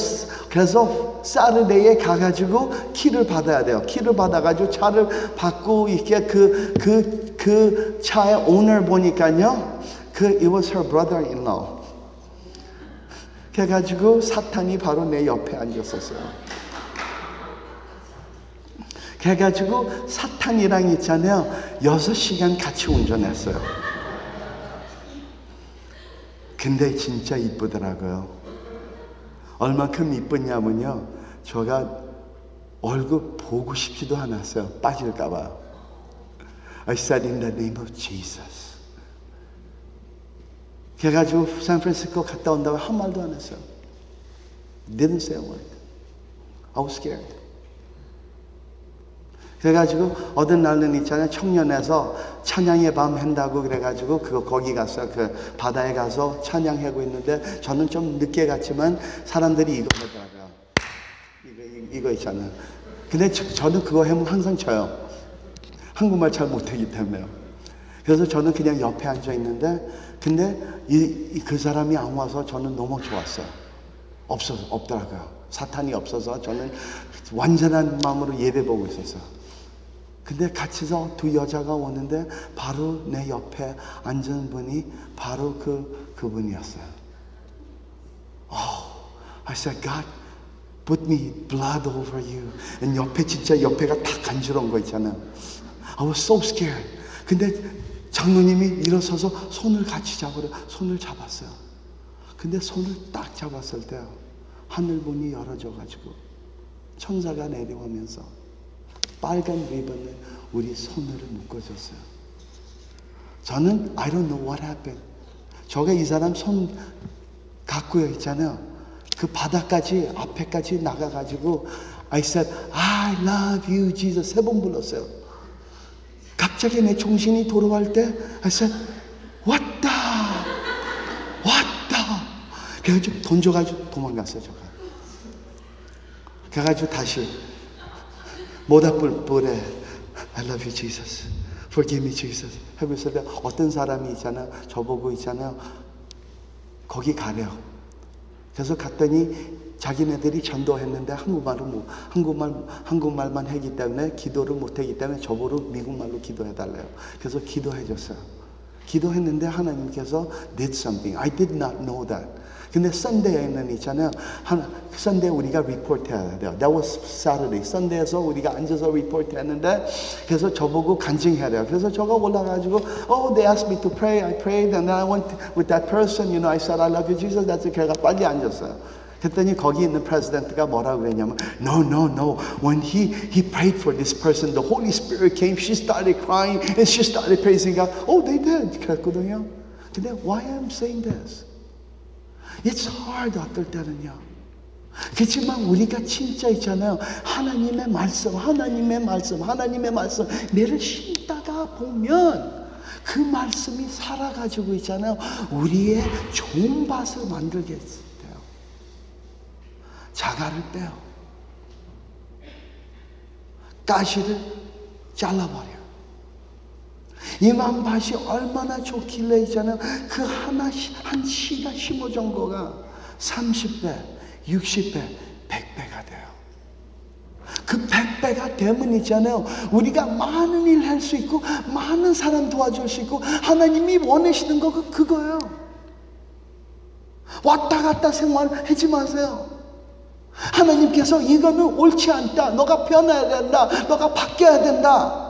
그래서 사르데이에 가가지고 키를 받아야 돼요. 키를 받아가지고 차를 받고 이렇게 그 그 그 차의 오늘 보니까요. 그 it was her brother-in-law. 그래가지고 사탄이 바로 내 옆에 앉았었어요. 그래가지고 사탄이랑 있잖아요. 여섯 시간 같이 운전했어요. 근데 진짜 이쁘더라고요. 얼마큼 이쁘냐면요. 제가 얼굴 보고 싶지도 않았어요. 빠질까봐. I said in the name of Jesus. 그래가지고 샌프란시스코 갔다 온다고 한 말도 안 했어요. Didn't say a word. I was scared. 그래가지고 어느 날은 있잖아요. 청년에서 찬양의 밤 한다고 그래가지고 그거 거기 가서 그 바다에 가서 찬양하고 있는데 저는 좀 늦게 갔지만 사람들이 이거 하더라고요. 이거, 이- 이거 있잖아요. 근데 저, 는 그거 하면 항상 져요. 한국말 잘 못하기 때문에요. 그래서 저는 그냥 옆에 앉아 있는데 근데 이, 이- 그 사람이 안 와서 저는 너무 좋았어요. 없어 없더라고요. 사탄이 없어서 저는 완전한 마음으로 예배 보고 있었어요. 근데 같이서 두 여자가 오는데 바로 내 옆에 앉은 분이 바로 그 그분이었어요. Oh, I said, God, put me blood over you. 옆에 진짜 옆에가 다 간지러운 거 있잖아요. I was so scared. 근데 장로님이 일어서서 손을 같이 잡으려 손을 잡았어요. 근데 손을 딱 잡았을 때 하늘 문이 열어져 가지고 천사가 내려오면서 빨간 리본을 우리 손으로 묶어줬어요. 저는 I don't know what happened. 저가 이 사람 손 갖고요 있잖아요. 그 바닥까지 앞에까지 나가가지고 I said I love you Jesus 세 번 불렀어요. 갑자기 내 정신이 돌아갈 때 I said 왔다 왔다. 그래가지고 던져가지고 도망갔어요 저가. 그래가지고 다시 모닥불 불에 I love you Jesus. Forgive me Jesus. 때 어떤 사람이 있잖아요. 저보고 있잖아요. 거기 가래요. 그래서 갔더니 자기네들이 전도했는데 한국말을 못, 한국말, 한국말만 했기 때문에 기도를 못했기 때문에 저보고 미국말로 기도해달래요. 그래서 기도해줬어요. 기도했는데 하나님께서 did something. I did not know that. 근데 썬데에는 있잖아요. 한 썬데 우리가 리포트 해야 돼요. That was Saturday. 썬데에서 우리가 앉아서 리포트 했는데 그래서 저보고 간증해야 돼요. 그래서 저가 올라가지고 Oh, they asked me to pray. I prayed and then I went with that person. You know, I said I love you, Jesus. that's it. 걔가 빨리 앉았어요. 그랬더니 거기 있는 프레지던트가 뭐라고 그랬냐면 No, no, no. When he, he prayed for this person, the Holy Spirit came, she started crying and she started praising God. Oh, they did. 그랬거든요. 근데 why I'm saying this? It's hard 어떨 때는요. 그렇지만 우리가 진짜 있잖아요. 하나님의 말씀, 하나님의 말씀, 하나님의 말씀, 매를 심다가 보면 그 말씀이 살아가지고 있잖아요. 우리의 좋은 밭을 돼요. 자갈을 빼요. 가시를 잘라버려. 이만 밭이 얼마나 좋길래 있잖아요. 그 하나, 한 씨가 심어진 거가 30배, 60배, 100배가 돼요. 그 100배가 되면 있잖아요. 우리가 많은 일 할 수 있고, 많은 사람 도와줄 수 있고, 하나님이 원하시는 거 그- 그거예요. 왔다 갔다 생활하지 마세요. 하나님께서 이거는 옳지 않다. 너가 변해야 된다. 너가 바뀌어야 된다.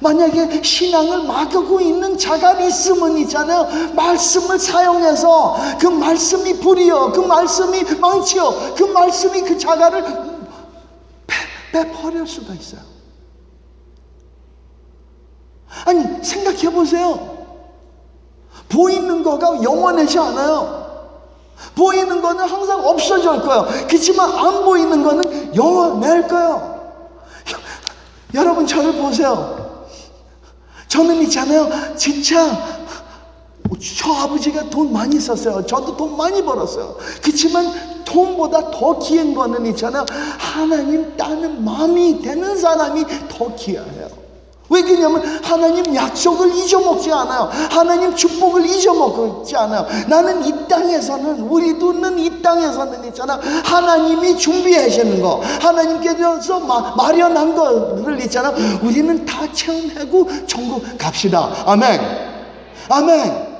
만약에 신앙을 막고 있는 자가 있으면 있잖아요. 말씀을 사용해서 그 말씀이 불이요. 그 말씀이 망치요. 그 말씀이 그 자가를 빼, 빼버릴 수가 있어요. 아니, 생각해 보세요. 보이는 거가 영원하지 않아요. 보이는 거는 항상 없어질 거예요. 그렇지만 안 보이는 거는 영원할 거예요. 여러분 저를 보세요. 저는 있잖아요. 진짜 저 아버지가 돈 많이 썼어요. 저도 돈 많이 벌었어요. 그렇지만 돈보다 더 귀한 거는 있잖아요. 하나님 따는 마음이 되는 사람이 더 귀해요. 왜 그러냐면 하나님 약속을 잊어먹지 않아요. 하나님 축복을 잊어먹지 않아요. 나는 이 땅에서는 우리도 는 이 땅에서는 있잖아. 하나님이 준비해 주는 거, 하나님께서 마, 마련한 거를 있잖아. 우리는 다 체험하고 천국 갑시다. 아멘. 아멘.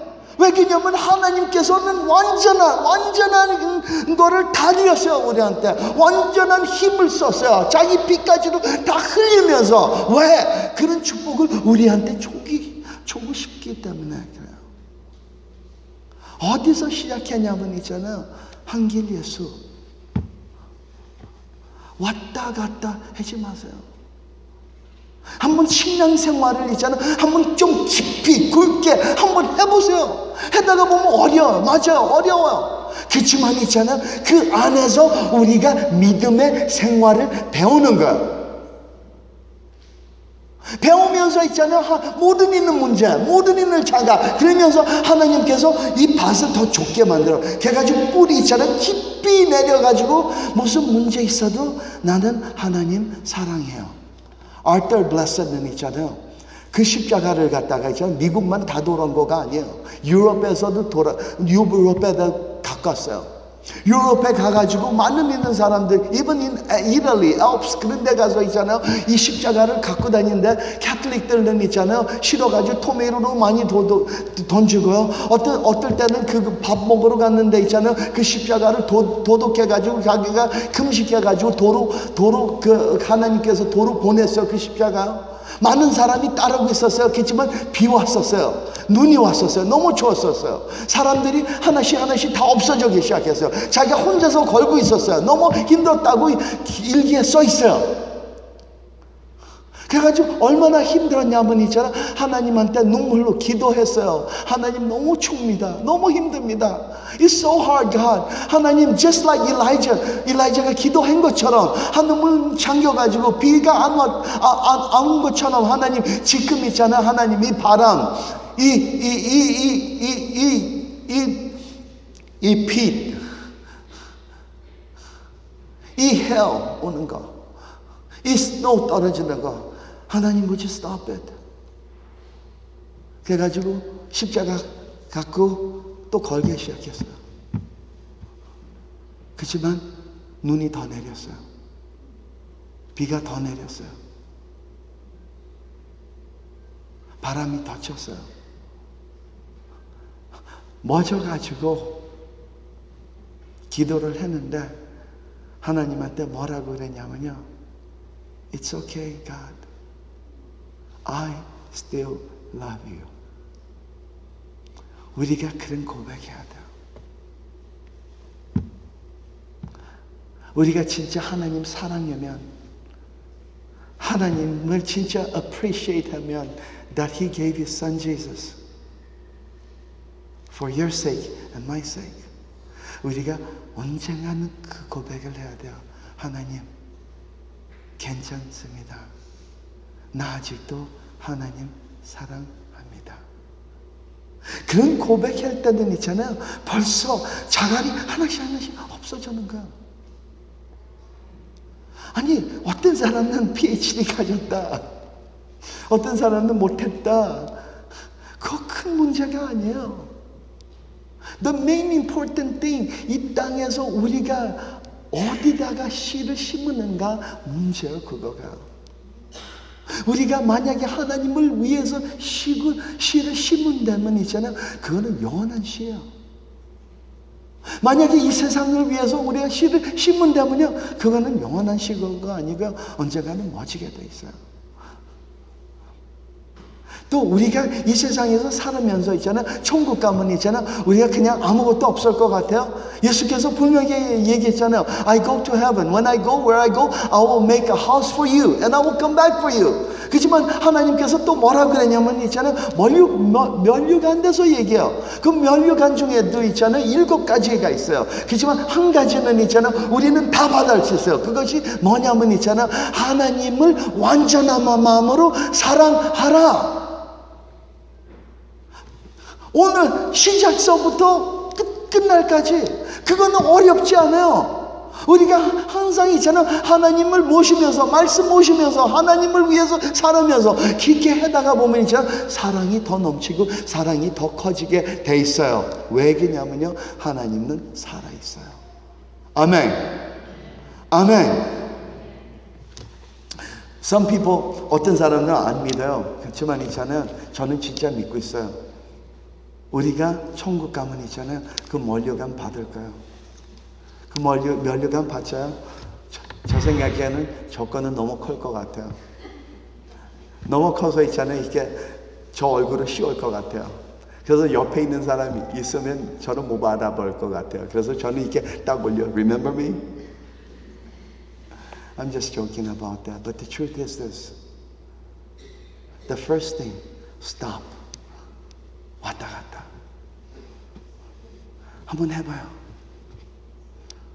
왜 그러냐면 하나님께서는 완전한 완전한 거를 다 드렸어요 우리한테. 완전한 힘을 썼어요. 자기 피까지도 다 흘리면서. 왜? 그런 축복을 우리한테 주기 주고 싶기 때문에 그래요. 어디서 시작했냐면 있잖아요 한길 예수. 왔다 갔다 하지 마세요 한번 신앙생활을 있잖아. 한번 좀 깊이 굵게 한번 해보세요. 해다가 보면 어려워. 맞아요. 어려워요. 그렇지만 있잖아. 그 안에서 우리가 믿음의 생활을 배우는 거야. 배우면서 있잖아요. 하- 모든 있는 문제, 모든 있는 자가 그러면서 하나님께서 이 밭을 더 좁게 만들어. 걔가지고 뿌리 있잖아요. 깊이 내려가지고 무슨 문제 있어도 나는 하나님 사랑해요. 아르터 블레셋는 있잖아요. 그 십자가를 갖다가 있잖아요. 미국만 다 돌아온 거가 아니에요. 유럽에서도 돌아, 유럽에도 가꿨어요. 유럽에 가가지고 많은 있는 사람들, even in Italy, Alps 그런 데 가서 있잖아요. 이 십자가를 갖고 다니는데 캐톨릭들은 있잖아요. 실어가지고 토메로로 많이 도, 도, 던지고요. 어떤, 어떨 때는 그 밥 먹으러 갔는데 있잖아요. 그 십자가를 도, 도독해가지고 자기가 금식해가지고 도로, 도로, 그 하나님께서 도로 보냈어요. 그 십자가. 많은 사람이 따르고 있었어요. 그렇지만 비 왔었어요. 눈이 왔었어요. 너무 추웠었어요. 사람들이 하나씩 하나씩 다 없어지기 시작했어요. 자기가 혼자서 걸고 있었어요. 너무 힘들었다고 일기에 써 있어요. 그래가지고 얼마나 힘들었냐면 있잖아. 하나님한테 눈물로 기도했어요. 하나님 너무 춥니다. 너무 힘듭니다. It's so hard, God. 하나님, just like Elijah, Elijah가 기도한 것처럼 하늘문 잠겨가지고 비가 안, 왔, 아, 안, 안 것처럼 하나님 지금 있잖아. 하나님 이 바람, 이, 이, 이, 이, 이, 이, 이, 이 빛, 이 hell 오는 거, 이 snow 떨어지는 거. 하나님 would you stop it? 그래가지고 십자가 갖고 또 걸기 시작했어요. 그렇지만 눈이 더 내렸어요. 비가 더 내렸어요. 바람이 더 쳤어요. 멎어가지고 기도를 했는데 하나님한테 뭐라고 그랬냐면요. It's okay, God. I still love you. 우리가 그런 고백해야 돼요. 우리가 진짜 하나님 사랑하면 하나님을 진짜 appreciate 하면 that he gave his son Jesus for your sake and my sake. 우리가 언젠가는 그 고백을 해야 돼요. 하나님 괜찮습니다. 나 아직도 하나님 사랑합니다. 그런 고백할 때는 있잖아요. 벌써 자갈이 하나씩 하나씩 없어지는 거야. 아니, 어떤 사람은 PhD 가졌다. 어떤 사람은 못했다. 그거 큰 문제가 아니에요. The main important thing, 이 땅에서 우리가 어디다가 씨를 심으는가 문제예요, 그거가. 우리가 만약에 하나님을 위해서 씨를, 씨를 심은다면 있잖아요. 그거는 영원한 씨예요. 만약에 이 세상을 위해서 우리가 씨를 심은다면요. 그거는 영원한 씨가 아니고 언젠가는 멎지게 돼 있어요. 또 우리가 이 세상에서 살으면서 있잖아. 천국 가면 있잖아. 우리가 그냥 아무것도 없을 것 같아요. 예수께서 분명히 얘기했잖아요. I go to heaven. When I go where I go I will make a house for you and I will come back for you. 그렇지만 하나님께서 또 뭐라 그랬냐면 있잖아요 면류, 면류관 돼서 얘기해요. 그 면류관 중에도 있잖아요 일곱 가지가 있어요. 그렇지만 한 가지는 있잖아요 우리는 다 받을 수 있어요. 그것이 뭐냐면 있잖아요 하나님을 완전한 마음으로 사랑하라 오늘 시작서부터 끝, 끝날까지 그거는 어렵지 않아요. 우리가 항상 있잖아 하나님을 모시면서 말씀 모시면서 하나님을 위해서 살아면서 깊게 해다가 보면 있잖아 사랑이 더 넘치고 사랑이 더 커지게 돼 있어요. 왜 그러냐면요 하나님은 살아 있어요. 아멘. 아멘. Some people 어떤 사람들은 안 믿어요. 그렇지만 있잖아요 저는 진짜 믿고 있어요. 우리가 천국 가면 있잖아요. 그 면류관 받을 거예요. 그 면류, 면류관 받자요. 저, 저 생각에는 조건은 너무 클 것 같아요. 너무 커서 있잖아요. 이게 저 얼굴을 씌울 것 같아요. 그래서 옆에 있는 사람이 있으면 저는 못 알아볼 것 같아요. 그래서 저는 이렇게 딱 올려. Remember me? I'm just joking about that. But the truth is this. The first thing, stop. 왔다 갔다. 한번 해봐요.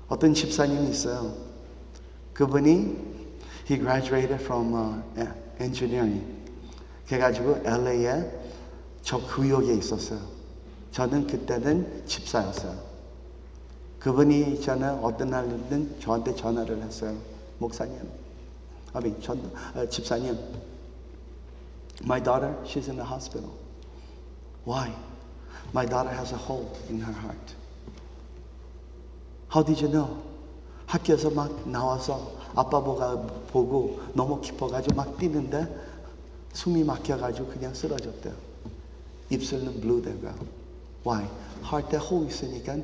어떤 집사님이 있어요. 그분이 he graduated from uh, engineering. 그래가지고 LA에 저 구역에 있었어요. 저는 그때는 집사였어요. 그분이 있잖아요. 어떤 날이든 저한테 전화를 했어요. 목사님, 아니 전 어, 집사님, my daughter, she's in the hospital. Why? My daughter has a hole in her heart. How did you know? 학교에서 막 나와서 아빠 보가 보고 너무 깊어가지고 막 뛰는데 숨이 막혀가지고 그냥 쓰러졌대요. 입술은 blue되고. Why? heart에 hole 있으니까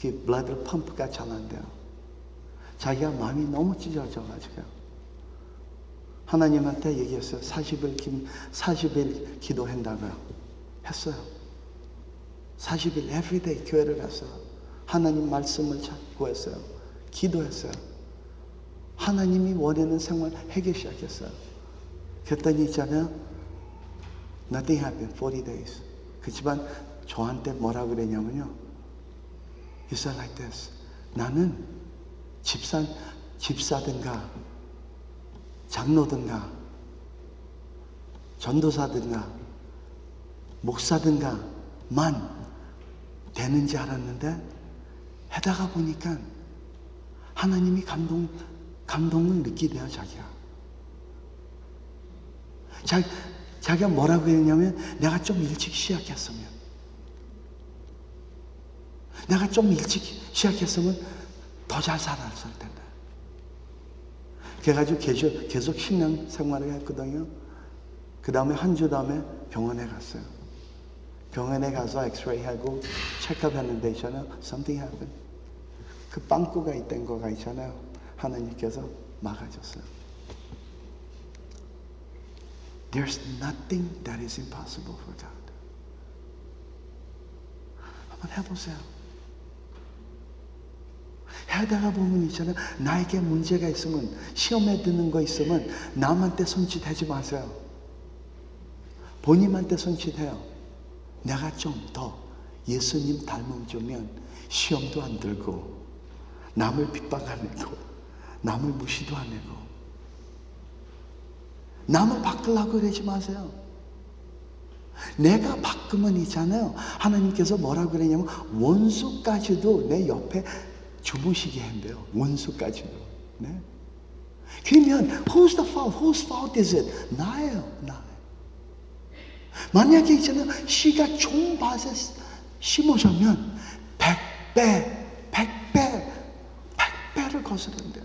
그 blood pump가 잘 안 돼요. 자기가 마음이 너무 찢어져가지고 하나님한테 얘기했어요. 40일, 기, 40일 기도한다고요. 했어요. 40일 everyday 교회를 했어요. 하나님 말씀을 찾고 했어요. 기도했어요. 하나님이 원하는 생활 하기 시작했어요. 그랬더니 있잖아요. Nothing happened. 40 days. 그렇지만 저한테 뭐라 그랬냐면요. Said like this. 나는 집사, 집사든가 장로든가 전도사든가 목사든가만 되는지 알았는데 하다가 보니까 하나님이 감동, 감동을 느끼대요, 자기가. 자, 자기가 뭐라고 했냐면 내가 좀 일찍 시작했으면 내가 좀 일찍 시작했으면 더 잘 살았을 텐데. 그래가지고 계속, 계속 신앙 생활을 했거든요. 그 다음에 한 주 다음에 병원에 갔어요. 병원에 가서 엑스레이 하고 체크업 했는데 있잖아요. Something happened. 그 빵꾸가 있던 거가 있잖아요. 하나님께서 막아줬어요. There's nothing that is impossible for God. 한번 해보세요. 하다가 보면 있잖아요. 나에게 문제가 있으면, 시험에 드는 거 있으면, 남한테 손짓하지 마세요. 본인한테 손짓해요. 내가 좀 더 예수님 닮음 주면 시험도 안 들고, 남을 핍박 안 내고, 남을 무시도 안 내고, 남을 바꾸려고 그러지 마세요. 내가 바꾸면 있잖아요. 하나님께서 뭐라고 그러냐면 원수까지도 내 옆에 주무시게 한대요. 원수까지도. 네? 그러면 who's the fault? Whose fault is it? 나예요. 나. 만약에 있잖아요. 씨가 좋은 밭에 심어졌면 백배, 백배, 백배를 거스른대요.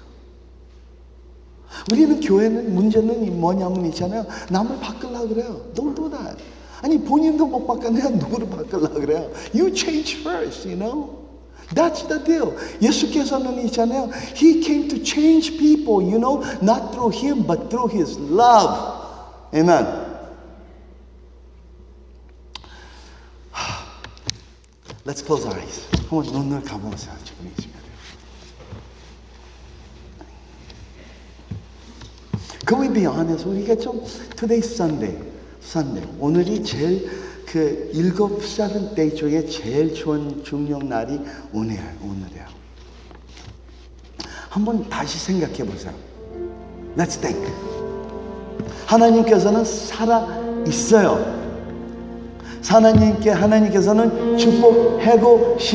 우리는 교회는 문제는 뭐냐면 있잖아요. 남을 바꾸려고 그래요. Don't do that. 아니 본인도 못 바꾸냐 누구를 바꾸려고 그래요. You change first, you know. That's the deal. 예수께서는 있잖아요. He came to change people, you know, not through him, but through his love. Amen. Let's close our eyes. 한번 눈을 감아보세요. 이 시간에. Can we be honest? 우리가 좀 Today's Sunday, Sunday. 오늘이 제일 그 일곱 seven day 중에 제일 좋은 중요한 날이 오늘이야, 오늘이야. 한번 다시 생각해 보세요. Let's think. 하나님께서는 살아 있어요. 하나님께 하나님께서는 축복하고 싶.